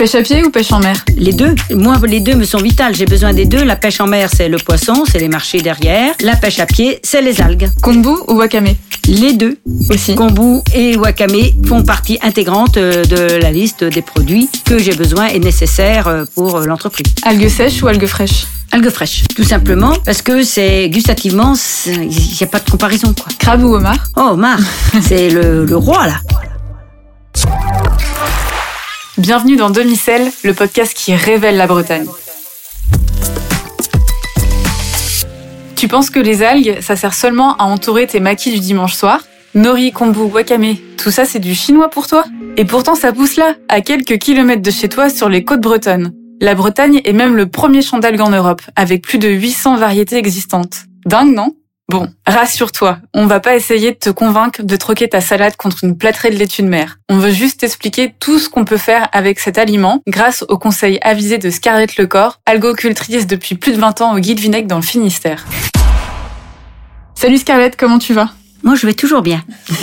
Pêche à pied ou pêche en mer Les deux. Moi, les deux me sont vitales. J'ai besoin des deux. La pêche en mer, c'est le poisson, c'est les marchés derrière. La pêche à pied, c'est les algues. Kombu ou wakame Les deux. Aussi. Kombu et wakame font partie intégrante euh, de la liste des produits que j'ai besoin et nécessaires euh, pour euh, l'entreprise. Algues sèches ou algues fraîches Algues fraîches, tout simplement, parce que c'est gustativement, il n'y a pas de comparaison. Quoi. Crabe ou homard Oh, homard, c'est le, le roi là. Bienvenue dans Demi-Sel, le podcast qui révèle la Bretagne. Tu penses que les algues, ça sert seulement à entourer tes maquis du dimanche soir? Nori, kombu, wakame, tout ça c'est du chinois pour toi? Et pourtant ça pousse là, à quelques kilomètres de chez toi sur les côtes bretonnes. La Bretagne est même le premier champ d'algues en Europe, avec plus de 800 variétés existantes. Dingue, non? Bon, rassure-toi, on va pas essayer de te convaincre de troquer ta salade contre une plâtrée de laitue de mer. On veut juste t'expliquer tout ce qu'on peut faire avec cet aliment grâce aux conseils avisés de Scarlett Lecor, algocultrice depuis plus de 20 ans au Guide Vinaigre dans le Finistère. Salut Scarlett, comment tu vas? Moi, je vais toujours bien.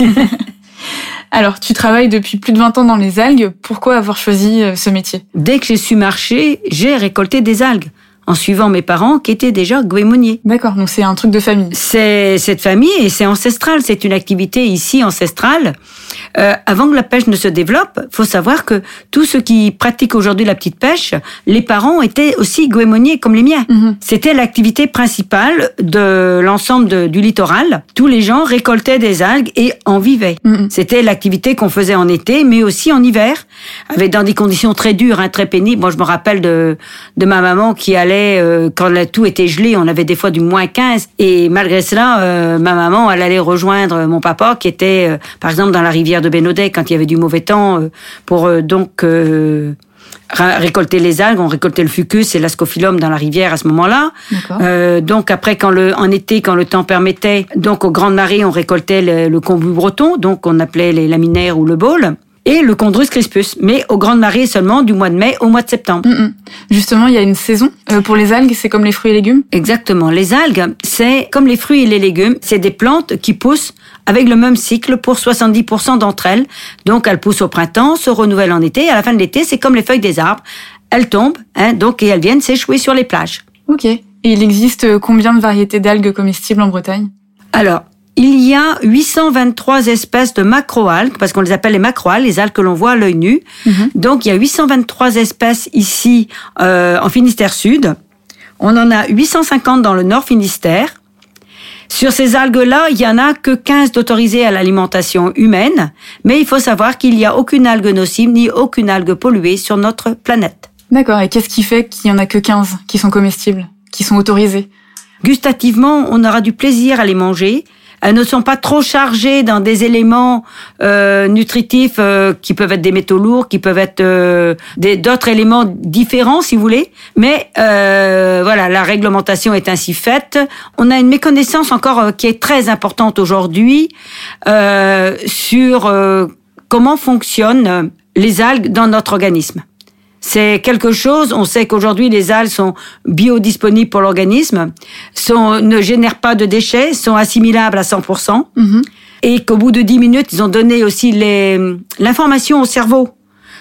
Alors, tu travailles depuis plus de 20 ans dans les algues. Pourquoi avoir choisi euh, ce métier? Dès que j'ai su marcher, j'ai récolté des algues en suivant mes parents qui étaient déjà goémoniers. D'accord, donc c'est un truc de famille. C'est cette famille et c'est ancestral. C'est une activité ici ancestrale. Euh, avant que la pêche ne se développe, faut savoir que tous ceux qui pratiquent aujourd'hui la petite pêche, les parents étaient aussi goémoniers comme les miens. Mhm. C'était l'activité principale de l'ensemble du littoral. Tous les gens récoltaient des algues et en vivaient. Mhm. C'était l'activité qu'on faisait en été, mais aussi en hiver, avec dans des conditions très dures, hein, très pénibles. Moi, je me rappelle de, de ma maman qui allait, euh, quand la- tout était gelé, on avait des fois du moins 15, et malgré cela, euh, ma maman, elle allait rejoindre mon papa, qui était, euh, par exemple, dans la rivière de Bénodet, quand il y avait du mauvais temps, euh, pour euh, donc... euh, récolter les algues, on récoltait le fucus et l'ascophyllum dans la rivière à ce moment-là. Euh, donc après, quand le, en été, quand le temps permettait, donc aux grandes marées, on récoltait le, le kombu breton, donc on appelait les laminaires ou le bôle, et le chondrus crispus, mais aux grandes marées seulement du mois de mai au mois de septembre. Mm, mm. Justement, il y a une saison. Euh, pour les algues, c'est comme les fruits et légumes? Exactement. Les algues, c'est comme les fruits et les légumes, c'est des plantes qui poussent avec le même cycle pour 70% d'entre elles. Donc elles poussent au printemps, se renouvellent en été, et à la fin de l'été, c'est comme les feuilles des arbres. Elles tombent, hein, donc et elles viennent s'échouer sur les plages. Ok. Et il existe euh, combien de variétés d'algues comestibles en Bretagne? Alors, il y a 823 espèces de macroalgues, parce qu'on les appelle les macroalgues, les algues que l'on voit à l'œil nu. Mhm. Donc, il y a 823 espèces ici euh, en Finistère Sud. On en a 850 dans le Nord Finistère. Sur ces algues-là, il y en a que 15 d'autorisées à l'alimentation humaine, mais il faut savoir qu'il n'y a aucune algue nocive ni aucune algue polluée sur notre planète. D'accord. Et qu'est-ce qui fait qu'il y en a que 15 qui sont comestibles, qui sont autorisés Gustativement, on aura du plaisir à les manger. Elles ne sont pas trop chargées dans des éléments euh, nutritifs euh, qui peuvent être des métaux lourds, qui peuvent être euh, d'autres éléments différents, si vous voulez. Mais euh, voilà, la réglementation est ainsi faite. On a une méconnaissance encore euh, qui est très importante aujourd'hui euh, sur comment fonctionnent les algues dans notre organisme. C'est quelque chose, on sait qu'aujourd'hui les algues sont biodisponibles pour l'organisme, sont, ne génèrent pas de déchets, sont assimilables à 100%, Mhm. et qu'au bout de 10 minutes, ils ont donné aussi les- l'information au cerveau,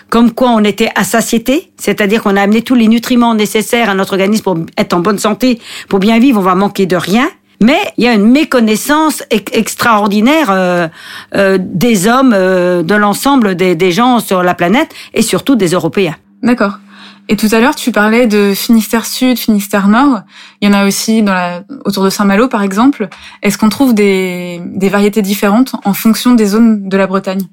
comme quoi on était à satiété, c'est-à-dire qu'on a amené tous les nutriments nécessaires à notre organisme pour être en bonne santé, pour bien vivre, on va manquer de rien. Mais il y a une méconnaissance ex- extraordinaire euh, euh, des hommes, euh, de l'ensemble des, des gens sur la planète, et surtout des Européens. D'accord. Et tout à l'heure, tu parlais de Finistère Sud, Finistère Nord. Il y en a aussi autour de Saint-Malo, par exemple. Est-ce qu'on trouve des, des variétés différentes en fonction des zones de la Bretagne?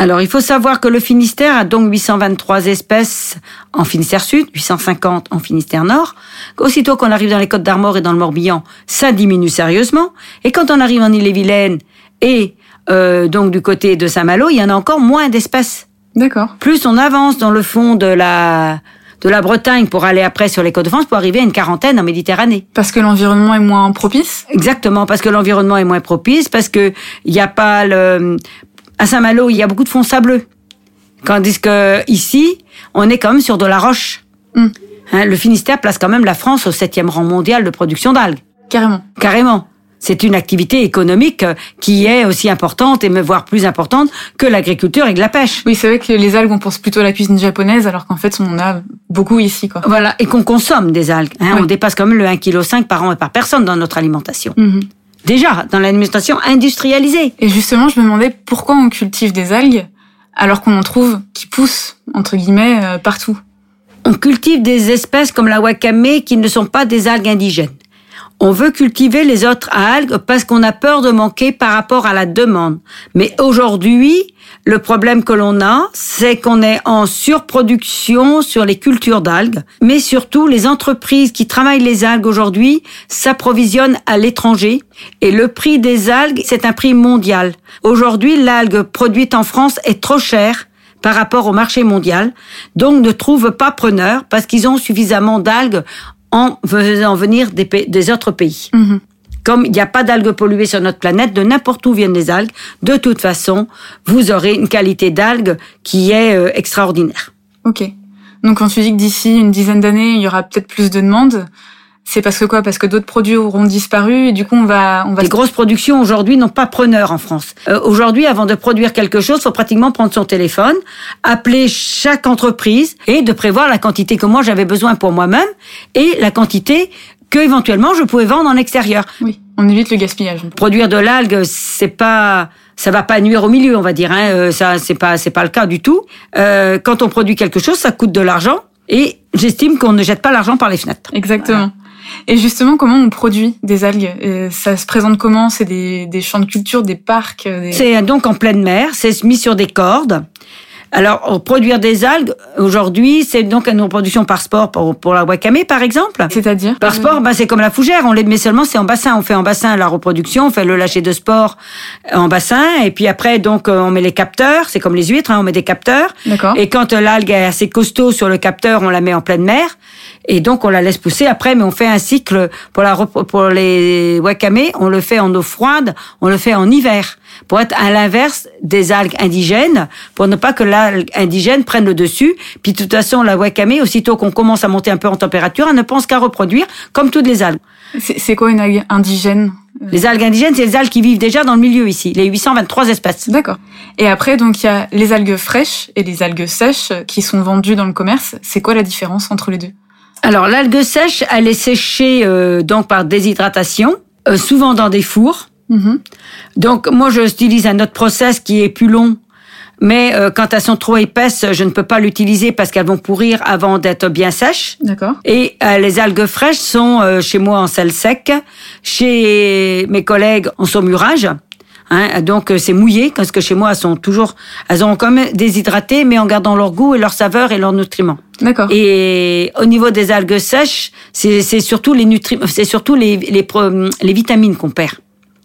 Alors, il faut savoir que le Finistère a donc 823 espèces en Finistère Sud, 850 en Finistère Nord. Aussitôt qu'on arrive dans les Côtes d'Armor et dans le Morbihan, ça diminue sérieusement. Et quand on arrive en Ille-et-Vilaine et euh, donc du côté de Saint-Malo, il y en a encore moins d'espèces. D'accord. Plus on avance dans le fond de la de la Bretagne pour aller après sur les Côtes de France pour arriver à une quarantaine en Méditerranée. Parce que l'environnement est moins propice? Exactement, parce que l'environnement est moins propice, parce que il y a pas le à Saint-Malo, il y a beaucoup de fonds sableux. Tandis que ici, on est quand même sur de la roche. Mm. Hein, le Finistère place quand même la France au septième rang mondial de production d'algues. Carrément. Carrément. C'est une activité économique qui est aussi importante et me voire plus importante que l'agriculture et que la pêche. Oui, c'est vrai que les algues, on pense plutôt à la cuisine japonaise, alors qu'en fait, on en a beaucoup ici. Quoi. Voilà, et qu'on consomme des algues. Hein. On dépasse quand même le 1,5 kg par an et par personne dans notre alimentation. Mhm. Déjà, dans l'alimentation industrialisée. Et justement, je me demandais pourquoi on cultive des algues alors qu'on en trouve qui poussent, entre guillemets, euh, partout. On cultive des espèces comme la wakame qui ne sont pas des algues indigènes. On veut cultiver les autres algues parce qu'on a peur de manquer par rapport à la demande. Mais aujourd'hui, le problème que l'on a, c'est qu'on est en surproduction sur les cultures d'algues, mais surtout les entreprises qui travaillent les algues aujourd'hui s'approvisionnent à l'étranger et le prix des algues, c'est un prix mondial. Aujourd'hui, l'algue produite en France est trop chère par rapport au marché mondial, donc ne trouve pas preneur parce qu'ils ont suffisamment d'algues en faisant venir des, des autres pays. Mhm. Comme il n'y a pas d'algues polluées sur notre planète, de n'importe où viennent les algues, de toute façon, vous aurez une qualité d'algues qui est euh, extraordinaire. Ok. Donc quand tu dis que d'ici une dizaine d'années, il y aura peut-être plus de demandes, c'est parce que quoi? Parce que d'autres produits auront disparu et du coup on va on va. Les grosses productions aujourd'hui n'ont pas preneur en France. Euh, aujourd'hui, avant de produire quelque chose, faut pratiquement prendre son téléphone, appeler chaque entreprise et de prévoir la quantité que moi j'avais besoin pour moi-même et la quantité que éventuellement je pouvais vendre en extérieur. Oui, on évite le gaspillage. Produire de l'algue, c'est pas ça va pas nuire au milieu, on va dire. Hein. Euh, ça, c'est pas, c'est pas le cas du tout. Euh, quand on produit quelque chose, ça coûte de l'argent, et j'estime qu'on ne jette pas l'argent par les fenêtres. Exactement. Et justement, comment on produit des algues? Euh, Ça se présente comment? C'est des, des champs de culture, des parcs euh, des- C'est donc en pleine mer, c'est mis sur des cordes. Alors, euh, produire des algues, aujourd'hui, c'est donc une reproduction par sport pour, pour la wakame, par exemple. C'est-à-dire? Par sport, ben, c'est comme la fougère, on les met seulement, c'est en bassin. On fait en bassin la reproduction, on fait le lâcher de sport en bassin, et puis après, donc, euh, on met les capteurs, c'est comme les huîtres, hein, on met des capteurs. D'accord. Et quand euh, l'algue est assez costaud sur le capteur, on la met en pleine mer. Et donc, on la laisse pousser après, mais on fait un cycle pour la, pour les wakame, on le fait en eau froide, on le fait en hiver. Pour être à l'inverse des algues indigènes, pour ne pas que l'algue indigène prenne le dessus. Puis, de toute façon, la wakame, aussitôt qu'on commence à monter un peu en température, elle ne pense qu'à reproduire, comme toutes les algues. C'est c'est quoi une algue indigène Les algues indigènes, c'est les algues qui vivent déjà dans le milieu ici, les 823 espèces. D'accord. Et après, donc il y a les algues fraîches et les algues sèches qui sont vendues dans le commerce. C'est quoi la différence entre les deux? Alors, l'algue sèche, elle est séchée euh, donc par déshydratation, euh, souvent dans des fours. Mhm. Donc, moi, j'utilise un autre process qui est plus long. Mais euh, quand elles sont trop épaisses, je ne peux pas l'utiliser parce qu'elles vont pourrir avant d'être bien sèches. D'accord. Et euh, les algues fraîches sont euh, chez moi en sel sec, chez mes collègues en saumurage. Hein, donc euh, c'est mouillé parce que chez moi elles sont toujours, elles ont quand même déshydratées, mais en gardant leur goût et leur saveur et leurs nutriments. D'accord. Et au niveau des algues sèches, c'est surtout les nutriments, c'est surtout les les, les vitamines qu'on perd.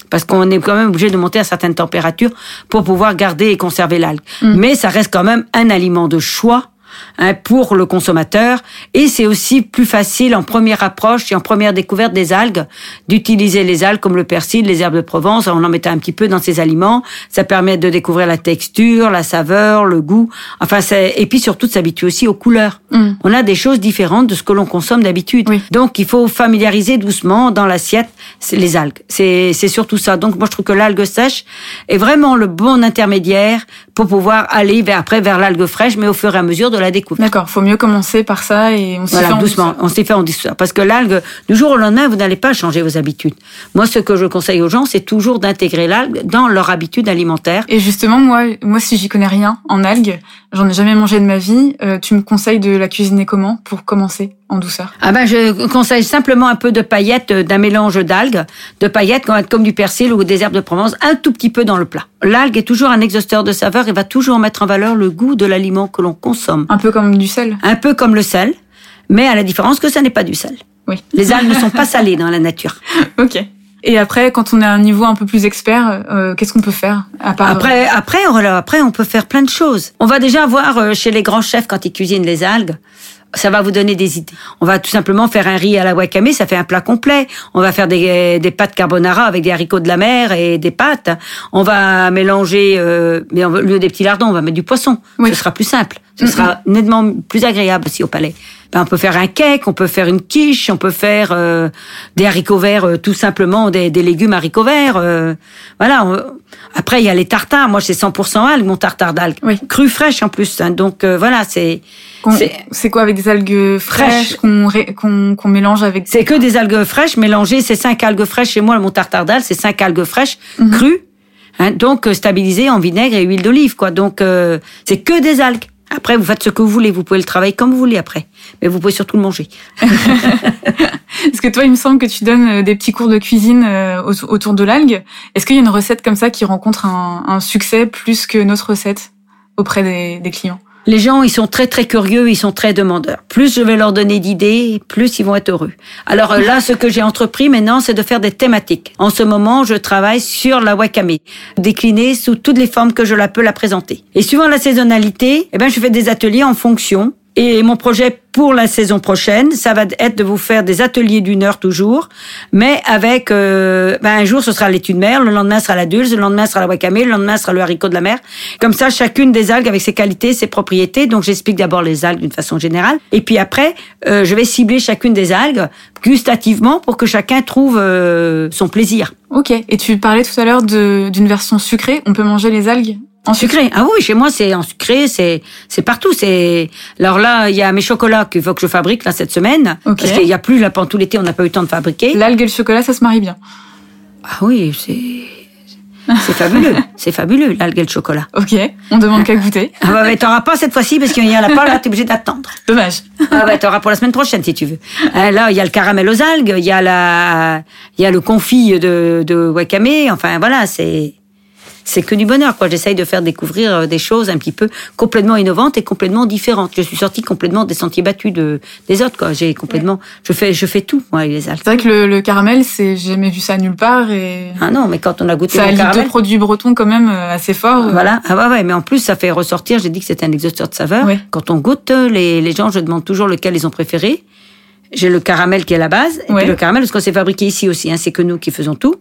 Parce qu'on est quand même obligé de monter à certaines températures pour pouvoir garder et conserver l'algue. Mais ça reste quand même un aliment de choix hein, pour le consommateur. Et c'est aussi plus facile en première approche et en première découverte des algues d'utiliser les algues comme le persil, les herbes de Provence. On en mettait un petit peu dans ces aliments. Ça permet de découvrir la texture, la saveur, le goût. Enfin, c'est et puis surtout de s'habituer aussi aux couleurs. Mm. On a des choses différentes de ce que l'on consomme d'habitude. Oui. Donc, il faut familiariser doucement dans l'assiette les algues. C'est c'est surtout ça. Donc, moi, je trouve que l'algue sèche est vraiment le bon intermédiaire pour pouvoir aller vers, après vers l'algue fraîche, mais au fur et à mesure de la découverte. D'accord. Faut mieux commencer par ça et on s'y Voilà, fait en doucement. On s'y fait en douceur. Parce que l'algue, du jour au lendemain, vous n'allez pas changer vos habitudes. Moi, ce que je conseille aux gens, c'est toujours d'intégrer l'algue dans leur habitude alimentaire. Et justement, moi, moi, si j'y connais rien en algues, j'en ai jamais mangé de ma vie. euh, tu me conseilles de la cuisiner comment pour commencer? En douceur Ah ben, je conseille simplement un peu de paillettes, euh, d'un mélange d'algues, de paillettes comme, comme du persil ou des herbes de Provence, un tout petit peu dans le plat. L'algue est toujours un exhausteur de saveur et va toujours mettre en valeur le goût de l'aliment que l'on consomme. Un peu comme du sel. Un peu comme le sel, mais à la différence que ça n'est pas du sel. Oui. Les algues ne sont pas salées dans la nature. Ok. Et après, quand on est à un niveau un peu plus expert, euh, qu'est-ce qu'on peut faire à part Après, après, voilà, après, on peut faire plein de choses. On va déjà voir euh, chez les grands chefs quand ils cuisinent les algues. Ça va vous donner des idées. On va tout simplement faire un riz à la wakame, ça fait un plat complet. On va faire des, des pâtes carbonara avec des haricots de la mer et des pâtes. On va mélanger, euh, mais au lieu des petits lardons, on va mettre du poisson. Oui. Ce sera plus simple. Ce sera nettement plus agréable aussi au palais. Ben, on peut faire un cake, on peut faire une quiche, on peut faire euh, des haricots verts, euh, tout simplement des, des, légumes haricots verts. euh, voilà. on- Après, il y a les tartares. Moi, c'est 100% algues, mon tartare d'algues. Oui. Cru fraîche en plus. hein. donc euh, voilà, c'est c'est- quoi avec des algues fraîches Fraîches. qu'on ré- mélange avec c'est que des algues fraîches mélangées. C'est cinq algues fraîches chez moi, mon tartare d'algues, c'est cinq algues fraîches Mhm. crues, hein, donc euh, stabilisées en vinaigre et huile d'olive, quoi. Donc euh, c'est que des algues. Après, vous faites ce que vous voulez. Vous pouvez le travailler comme vous voulez après, mais vous pouvez surtout le manger. Parce que toi, il me semble que tu donnes euh, des petits cours de cuisine euh, au- autour de l'algue. Est-ce qu'il y a une recette comme ça qui rencontre un, succès plus que notre recette auprès des clients? Les gens, ils sont très très curieux, ils sont très demandeurs. Plus je vais leur donner d'idées, plus ils vont être heureux. Alors euh, là, ce que j'ai entrepris maintenant, c'est de faire des thématiques. En ce moment, je travaille sur la wakame, déclinée sous toutes les formes que je la peux la présenter. Et suivant la saisonnalité, eh ben, je fais des ateliers en fonction. Et mon projet pour la saison prochaine, ça va être de vous faire des ateliers d'une heure toujours, mais avec euh, ben, un jour ce sera l'étude mer, le lendemain sera la dulce, le lendemain sera la wakame, le lendemain sera le haricot de la mer. Comme ça, chacune des algues avec ses qualités, ses propriétés. Donc j'explique d'abord les algues d'une façon générale, et puis après euh, je vais cibler chacune des algues gustativement pour que chacun trouve euh, son plaisir. Ok. Et tu parlais tout à l'heure d'une version sucrée. On peut manger les algues en Sucré. Ah oui, chez moi c'est en sucré, c'est c'est partout. C'est alors là il y a mes chocolats qu'il faut que je fabrique là cette semaine Ok. parce qu'il y a plus là pendant tout l'été on n'a pas eu le temps de fabriquer. L'algue et le chocolat, ça se marie bien. Ah oui, c'est c'est fabuleux, c'est fabuleux l'algue et le chocolat. Ok. On demande qu'à goûter. Ah bah, mais t'auras pas cette fois-ci parce qu'il y en a pas là, t'es obligé d'attendre. Dommage. Ah bah t'auras pour la semaine prochaine si tu veux. Euh, là il y a le caramel aux algues, il y a la il y a le confit de de wakame. Enfin voilà c'est c'est que du bonheur quoi. J'essaye de faire découvrir euh, des choses un petit peu complètement innovantes et complètement différentes. Je suis sortie complètement des sentiers battus de des autres quoi. J'ai complètement je fais je fais tout moi les algues. C'est vrai que le, le caramel, c'est j'ai jamais vu ça nulle part et Ah non mais quand on a goûté ça le caramel. deux produits bretons quand même euh, assez forts. Voilà, ah ouais, ouais, mais en plus ça fait ressortir, j'ai dit que c'était un exhausteur de saveur. Ouais. Quand on goûte, les, les gens, je demande toujours lequel ils ont préféré. J'ai le caramel qui est la base, et Ouais. puis le caramel, parce qu'on s'est fabriqué ici aussi, hein, c'est que nous qui faisons tout.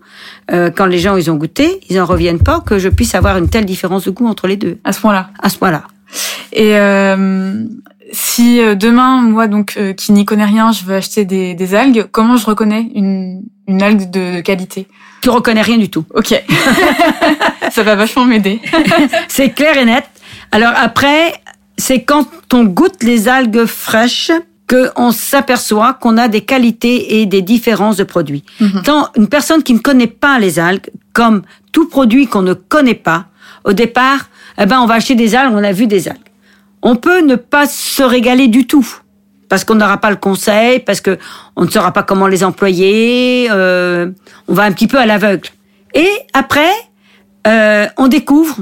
Euh, quand les gens ils ont goûté, ils en reviennent pas que je puisse avoir une telle différence de goût entre les deux, À ce point-là. à ce point-là. Et euh, si euh, demain, moi donc euh, qui n'y connais rien, je veux acheter des, des algues, comment je reconnais une, une algue de qualité? Tu reconnais rien du tout. Ok. ça va vachement m'aider. C'est clair et net. Alors après, c'est quand on goûte les algues fraîches qu'on s'aperçoit qu'on a des qualités et des différences de produits. Mhm. Tant une personne qui ne connaît pas les algues, comme tout produit qu'on ne connaît pas, au départ, eh ben on va acheter des algues, on a vu des algues. On peut ne pas se régaler du tout parce qu'on n'aura pas le conseil, parce que on ne saura pas comment les employer. euh, on va un petit peu à l'aveugle. Et après, euh, on découvre,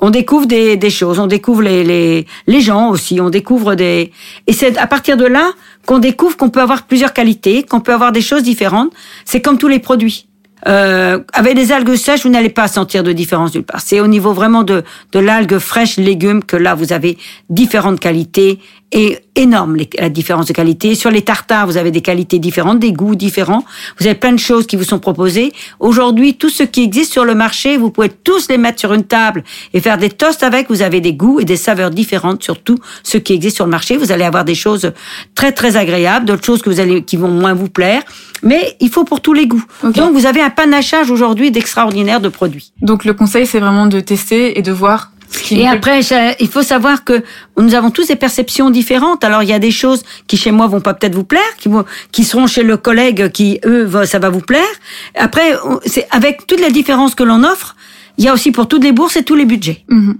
on découvre des, des choses, on découvre les, les, les gens aussi, on découvre des... Et c'est à partir de là qu'on découvre qu'on peut avoir plusieurs qualités, qu'on peut avoir des choses différentes. C'est comme tous les produits. Euh, avec des algues sèches, vous n'allez pas sentir de différence nulle part. C'est au niveau vraiment de, de l'algue fraîche, légumes, que là, vous avez différentes qualités et énorme la différence de qualité. Sur les tartares, vous avez des qualités différentes, des goûts différents. Vous avez plein de choses qui vous sont proposées. Aujourd'hui, tout ce qui existe sur le marché, vous pouvez tous les mettre sur une table et faire des toasts avec. Vous avez des goûts et des saveurs différentes sur tout ce qui existe sur le marché. Vous allez avoir des choses très très agréables, d'autres choses que vous allez qui vont moins vous plaire. Mais il faut pour tous les goûts. Donc vous avez un panachage aujourd'hui d'extraordinaire de produits. Donc le conseil, c'est vraiment de tester et de voir Et me après, ça- il faut savoir que nous avons tous des perceptions différentes. Alors, il y a des choses qui chez moi vont pas peut-être vous plaire, qui vont, qui seront chez le collègue qui eux, ça va vous plaire. Après, c'est avec toutes les différences que l'on offre, il y a aussi pour toutes les bourses et tous les budgets. Mhm.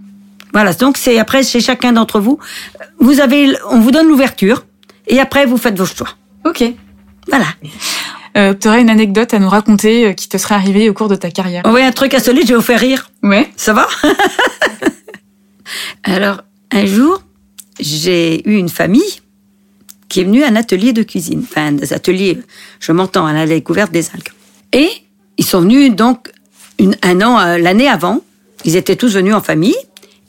Voilà. Donc, c'est après chez chacun d'entre vous, vous avez, on vous donne l'ouverture et après vous faites vos choix. Ok. Voilà. Euh, tu aurais une anecdote à nous raconter euh, qui te serait arrivée au cours de ta carrière voit un truc insolite, je vais vous faire rire. Ouais. Ça va Alors, un jour, j'ai eu une famille qui est venue à un atelier de cuisine. Enfin, des ateliers, je m'entends, à la découverte des algues. Et ils sont venus donc une- un an, euh, l'année avant. Ils étaient tous venus en famille.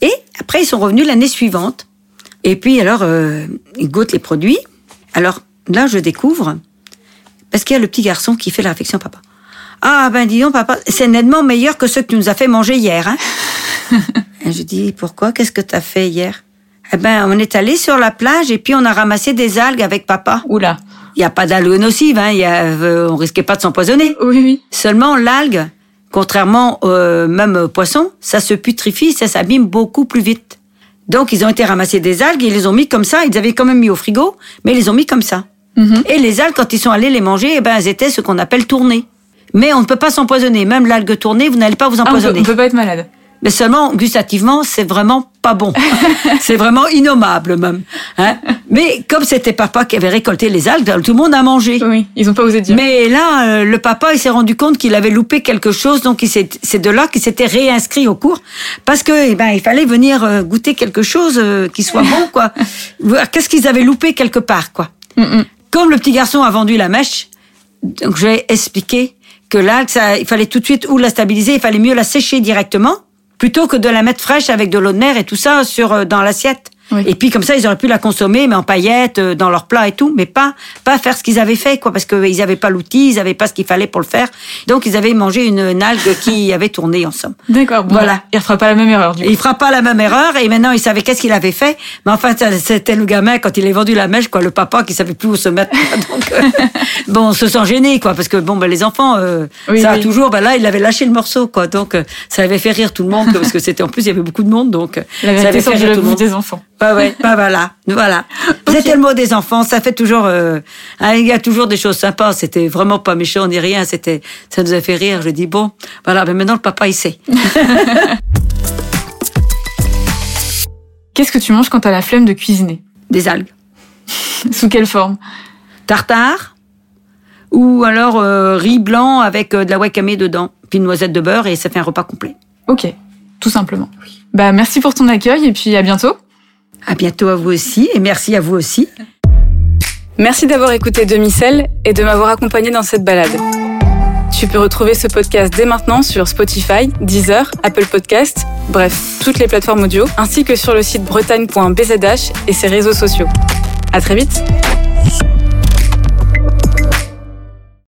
Et après, ils sont revenus l'année suivante. Et puis, alors, euh, ils goûtent les produits. Alors, là, je découvre, parce qu'il y a le petit garçon qui fait la réflexion à papa. Ah, ben dis donc, papa, c'est nettement meilleur que ce que tu nous as fait manger hier. Hein Et je dis, pourquoi? Qu'est-ce que tu as fait hier? Eh ben, on est allé sur la plage et puis on a ramassé des algues avec papa. Oula. Il n'y a pas d'algues nocives, hein. Y a, euh, on risquait pas de s'empoisonner. Oui, oui. Seulement l'algue, contrairement euh, même au poisson, ça se putrifie, ça s'abîme beaucoup plus vite. Donc ils ont été ramasser des algues, ils les ont mis comme ça, ils avaient quand même mis au frigo, mais ils les ont mis comme ça. Mhm. Et les algues, quand ils sont allés les manger, eh ben, elles étaient ce qu'on appelle tournées. Mais on ne peut pas s'empoisonner. Même l'algue tournée, vous n'allez pas vous Ah, on, peut, empoisonner. on peut pas être malade. Mais seulement, gustativement, c'est vraiment pas bon. c'est vraiment innommable même. Hein Mais comme c'était papa qui avait récolté les algues, tout le monde a mangé. Oui, ils ont pas osé dire. Mais là, euh, le papa, il s'est rendu compte qu'il avait loupé quelque chose, donc c'est de là qu'il s'était réinscrit au cours, parce que, eh ben, il fallait venir euh, goûter quelque chose euh, qui soit bon, quoi. Qu'est-ce qu'ils avaient loupé quelque part, quoi. Mm, mm. Comme le petit garçon a vendu la mèche, donc je vais expliquer que l'algue, ça, il fallait tout de suite ou la stabiliser, il fallait mieux la sécher directement, plutôt que de la mettre fraîche avec de l'eau de mer et tout ça sur euh, dans l'assiette. Oui. Et puis comme ça, ils auraient pu la consommer, mais en paillettes, euh, dans leur plat et tout, mais pas pas faire ce qu'ils avaient fait, quoi, parce qu'ils n'avaient pas l'outil, ils n'avaient pas ce qu'il fallait pour le faire. Donc ils avaient mangé une, une algue qui avait tourné en somme. D'accord. Bon, Voilà. Il refera pas la même erreur, du coup. Il fera pas la même erreur et maintenant il savait qu'est-ce qu'il avait fait. Mais enfin c'était le gamin quand il a vendu la mèche quoi, le papa qui savait plus où se mettre. Donc euh, bon, on se sent gêné quoi parce que bon ben les enfants euh, Oui, ça a toujours ben là il avait lâché le morceau quoi. Donc euh, ça avait fait rire tout le monde parce que c'était en plus il y avait beaucoup de monde donc ça avait fait rire tout le monde. des enfants. Bah ouais, bah voilà, voilà. C'était le mot des enfants, ça fait toujours, euh, hein, il y a toujours des choses sympas. C'était vraiment pas méchant ni rien, c'était, ça nous a fait rire. Je dis bon, voilà, mais maintenant le papa il sait. Qu'est-ce que tu manges quand t'as la flemme de cuisiner? Des algues. Sous quelle forme? Tartare ou alors euh, riz blanc avec euh, de la wakame dedans, puis une noisette de beurre et ça fait un repas complet. Ok, tout simplement. Bah merci pour ton accueil et puis à bientôt. À bientôt à vous aussi et merci à vous aussi. Merci d'avoir écouté Demi-Sel et de m'avoir accompagné dans cette balade. Tu peux retrouver ce podcast dès maintenant sur Spotify, Deezer, Apple Podcast, bref, toutes les plateformes audio, ainsi que sur le site bretagne.bzh et ses réseaux sociaux. À très vite!